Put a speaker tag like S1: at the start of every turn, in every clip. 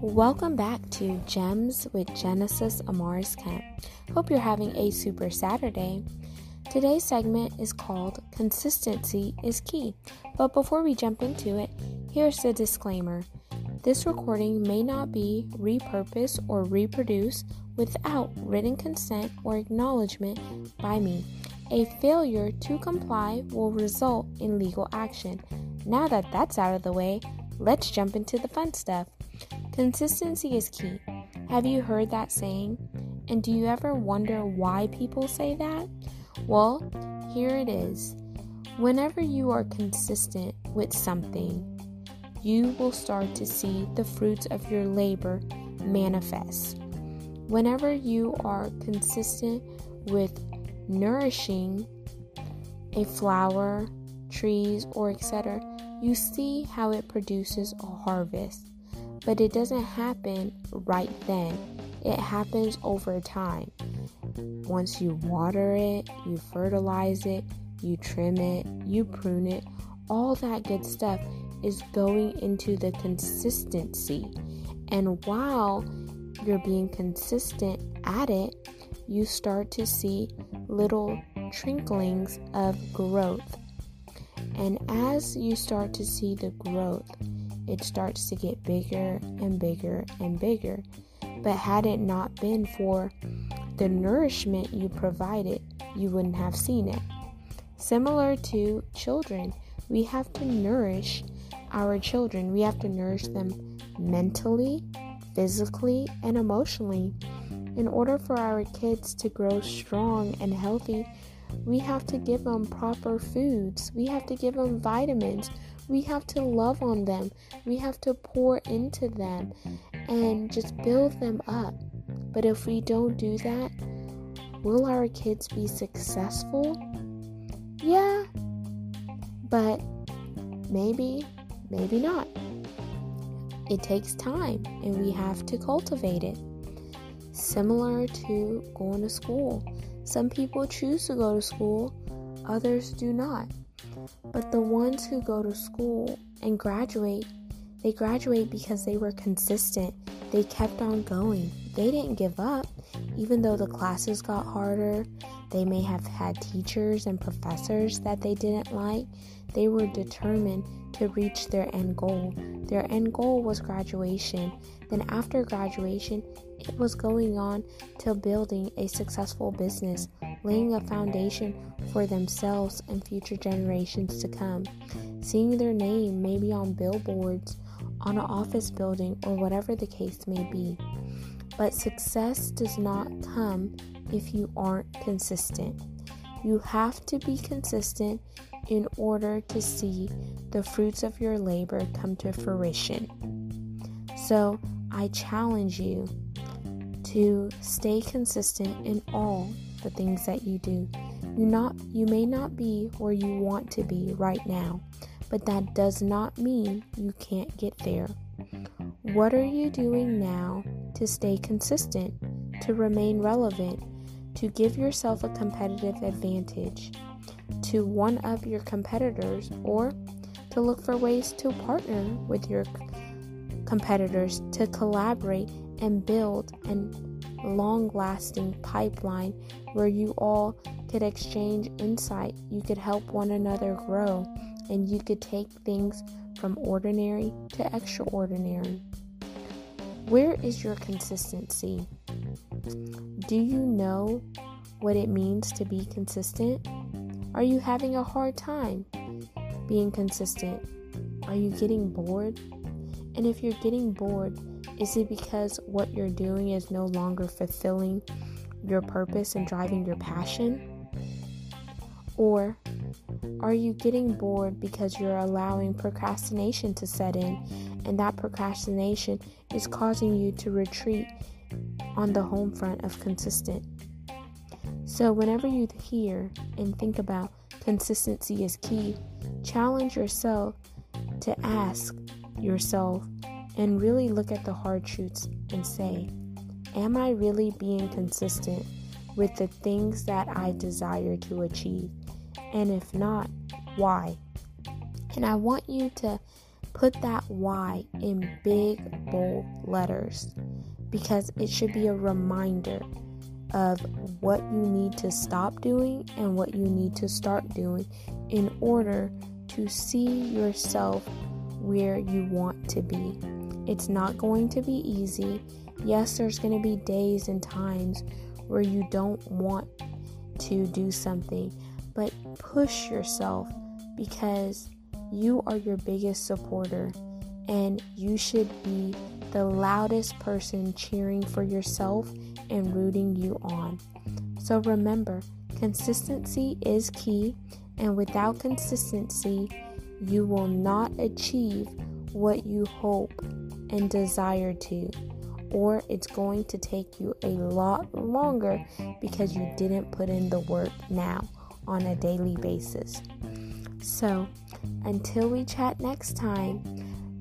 S1: Welcome back to Gems with Genesis Amaris Kemp. Hope you're having a super Saturday. Today's segment is called Consistency is Key. But before we jump into it, here's the disclaimer. This recording may not be repurposed or reproduced without written consent or acknowledgement by me. A failure to comply will result in legal action. Now that that's out of the way, let's jump into the fun stuff. Consistency is key. Have you heard that saying? And do you ever wonder why people say that? Well, here it is. Whenever you are consistent with something, you will start to see the fruits of your labor manifest. Whenever you are consistent with nourishing a flower, trees, or etc., you see how it produces a harvest. But it doesn't happen right then, it happens over time. Once you water it, you fertilize it, you trim it, you prune it, all that good stuff is going into the consistency. And while you're being consistent at it, you start to see little trinklings of growth. And as you start to see the growth, it starts to get bigger and bigger and bigger. But had it not been for the nourishment you provided, you wouldn't have seen it. Similar to children, we have to nourish our children. We have to nourish them mentally, physically, and emotionally. In order for our kids to grow strong and healthy, we have to give them proper foods. We have to give them vitamins. We have to love on them. We have to pour into them and just build them up. But if we don't do that, will our kids be successful? Yeah, but maybe, maybe not. It takes time and we have to cultivate it. Similar to going to school. Some people choose to go to school, others do not. But the ones who go to school and graduate, they graduate because they were consistent. They kept on going. They didn't give up, even though the classes got harder. They may have had teachers and professors that they didn't like. They were determined to reach their end goal. Their end goal was graduation. Then, after graduation, was going on to building a successful business, laying a foundation for themselves and future generations to come. Seeing their name maybe on billboards, on an office building, or whatever the case may be. But success does not come if you aren't consistent. You have to be consistent in order to see the fruits of your labor come to fruition. So, I challenge you to stay consistent in all the things that you do. You not you may not be where you want to be right now, but that does not mean you can't get there. What are you doing now to stay consistent, to remain relevant, to give yourself a competitive advantage, to one up your competitors, or to look for ways to partner with your competitors to collaborate and build an long lasting pipeline where you all could exchange insight, you could help one another grow, and you could take things from ordinary to extraordinary. Where is your consistency? Do you know what it means to be consistent? Are you having a hard time being consistent? Are you getting bored? And if you're getting bored, is it because what you're doing is no longer fulfilling your purpose and driving your passion? Or are you getting bored because you're allowing procrastination to set in and that procrastination is causing you to retreat on the home front of consistent. So, whenever you hear and think about consistency is key, challenge yourself to ask yourself and really look at the hard truths and say, Am I really being consistent with the things that I desire to achieve? And if not, why? And I want you to put that why in big, bold letters because it should be a reminder of what you need to stop doing and what you need to start doing in order to see yourself where you want to be. It's not going to be easy. Yes, there's going to be days and times where you don't want to do something, but push yourself because you are your biggest supporter and you should be the loudest person cheering for yourself and rooting you on. So remember, consistency is key, and without consistency, you will not achieve what you hope and desire to, or it's going to take you a lot longer because you didn't put in the work now on a daily basis. So, until we chat next time,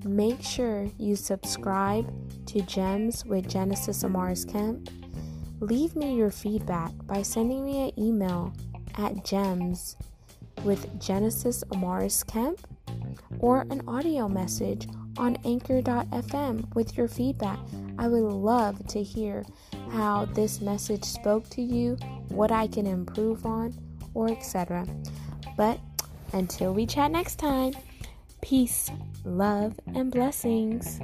S1: make sure you subscribe to Gems with Genesis Amaris Kemp. Leave me your feedback by sending me an email at gems with Genesis Amaris Kemp or an audio message on anchor.fm with your feedback. I would love to hear how this message spoke to you, what I can improve on, or etc. But until we chat next time, peace, love, and blessings.